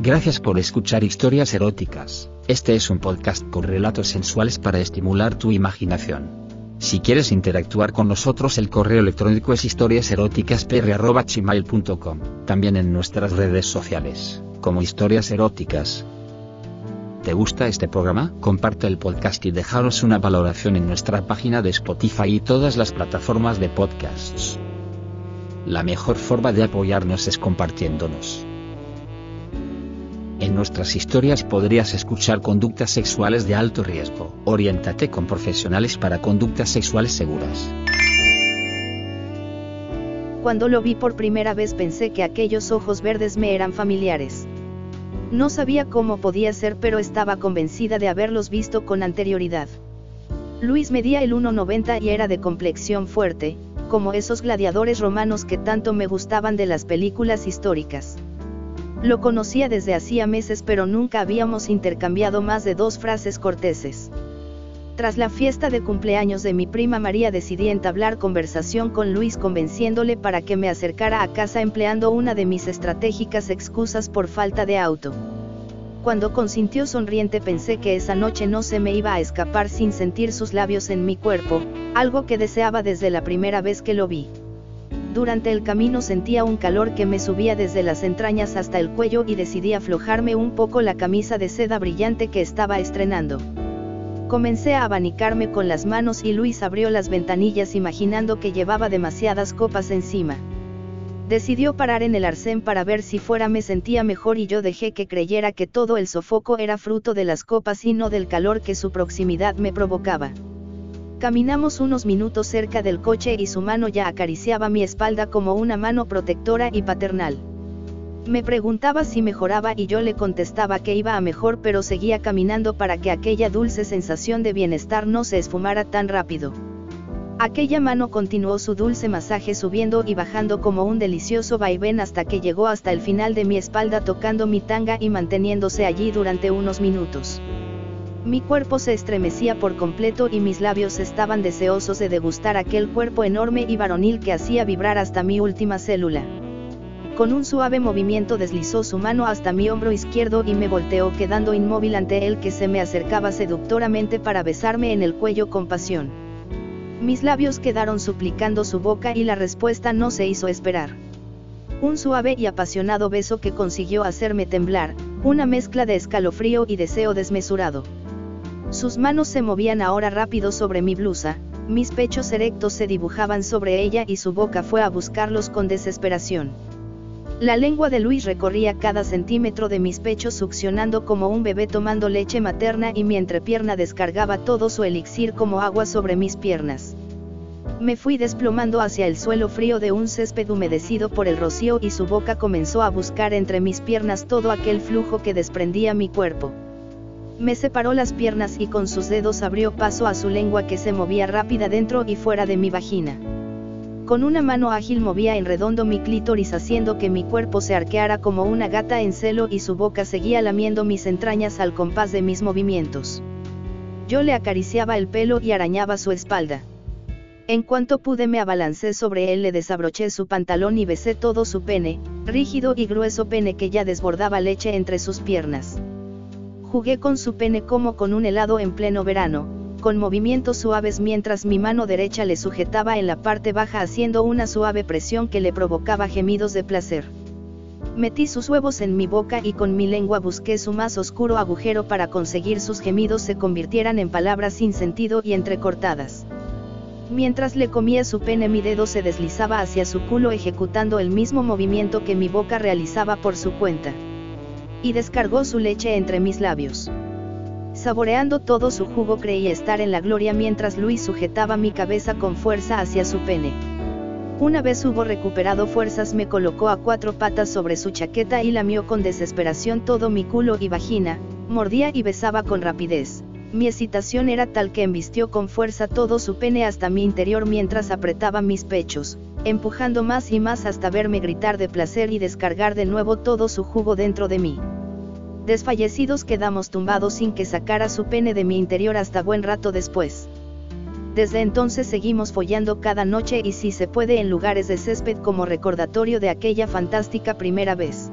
Gracias por escuchar historias eróticas. Este es un podcast con relatos sensuales para estimular tu imaginación. Si quieres interactuar con nosotros el correo electrónico es historiaseroticaspr.gmail.com, también en nuestras redes sociales, como historias eróticas. ¿Te gusta este programa? Comparte el podcast y dejaros una valoración en nuestra página de Spotify y todas las plataformas de podcasts. La mejor forma de apoyarnos es compartiéndonos. En nuestras historias podrías escuchar conductas sexuales de alto riesgo. Oriéntate con profesionales para conductas sexuales seguras. Cuando lo vi por primera vez pensé que aquellos ojos verdes me eran familiares. No sabía cómo podía ser pero estaba convencida de haberlos visto con anterioridad. Luis medía el 1,90 y era de complexión fuerte, como esos gladiadores romanos que tanto me gustaban de las películas históricas. Lo conocía desde hacía meses pero nunca habíamos intercambiado más de dos frases corteses. Tras la fiesta de cumpleaños de mi prima María decidí entablar conversación con Luis convenciéndole para que me acercara a casa empleando una de mis estratégicas excusas por falta de auto. Cuando consintió sonriente pensé que esa noche no se me iba a escapar sin sentir sus labios en mi cuerpo, algo que deseaba desde la primera vez que lo vi. Durante el camino sentía un calor que me subía desde las entrañas hasta el cuello y decidí aflojarme un poco la camisa de seda brillante que estaba estrenando. Comencé a abanicarme con las manos y Luis abrió las ventanillas imaginando que llevaba demasiadas copas encima. Decidió parar en el arcén para ver si fuera me sentía mejor y yo dejé que creyera que todo el sofoco era fruto de las copas y no del calor que su proximidad me provocaba. Caminamos unos minutos cerca del coche y su mano ya acariciaba mi espalda como una mano protectora y paternal. Me preguntaba si mejoraba y yo le contestaba que iba a mejor pero seguía caminando para que aquella dulce sensación de bienestar no se esfumara tan rápido. Aquella mano continuó su dulce masaje subiendo y bajando como un delicioso vaivén hasta que llegó hasta el final de mi espalda tocando mi tanga y manteniéndose allí durante unos minutos. Mi cuerpo se estremecía por completo y mis labios estaban deseosos de degustar aquel cuerpo enorme y varonil que hacía vibrar hasta mi última célula. Con un suave movimiento deslizó su mano hasta mi hombro izquierdo y me volteó quedando inmóvil ante él que se me acercaba seductoramente para besarme en el cuello con pasión. Mis labios quedaron suplicando su boca y la respuesta no se hizo esperar. Un suave y apasionado beso que consiguió hacerme temblar, una mezcla de escalofrío y deseo desmesurado. Sus manos se movían ahora rápido sobre mi blusa, mis pechos erectos se dibujaban sobre ella y su boca fue a buscarlos con desesperación. La lengua de Luis recorría cada centímetro de mis pechos succionando como un bebé tomando leche materna y mi entrepierna descargaba todo su elixir como agua sobre mis piernas. Me fui desplomando hacia el suelo frío de un césped humedecido por el rocío y su boca comenzó a buscar entre mis piernas todo aquel flujo que desprendía mi cuerpo. Me separó las piernas y con sus dedos abrió paso a su lengua que se movía rápida dentro y fuera de mi vagina. Con una mano ágil movía en redondo mi clítoris haciendo que mi cuerpo se arqueara como una gata en celo y su boca seguía lamiendo mis entrañas al compás de mis movimientos. Yo le acariciaba el pelo y arañaba su espalda. En cuanto pude me abalancé sobre él, le desabroché su pantalón y besé todo su pene, rígido y grueso pene que ya desbordaba leche entre sus piernas. Jugué con su pene como con un helado en pleno verano, con movimientos suaves mientras mi mano derecha le sujetaba en la parte baja haciendo una suave presión que le provocaba gemidos de placer. Metí sus huevos en mi boca y con mi lengua busqué su más oscuro agujero para conseguir sus gemidos se convirtieran en palabras sin sentido y entrecortadas. Mientras le comía su pene mi dedo se deslizaba hacia su culo ejecutando el mismo movimiento que mi boca realizaba por su cuenta y descargó su leche entre mis labios. Saboreando todo su jugo creí estar en la gloria mientras Luis sujetaba mi cabeza con fuerza hacia su pene. Una vez hubo recuperado fuerzas me colocó a cuatro patas sobre su chaqueta y lamió con desesperación todo mi culo y vagina, mordía y besaba con rapidez. Mi excitación era tal que embistió con fuerza todo su pene hasta mi interior mientras apretaba mis pechos, empujando más y más hasta verme gritar de placer y descargar de nuevo todo su jugo dentro de mí. Desfallecidos quedamos tumbados sin que sacara su pene de mi interior hasta buen rato después. Desde entonces seguimos follando cada noche y si se puede en lugares de césped como recordatorio de aquella fantástica primera vez.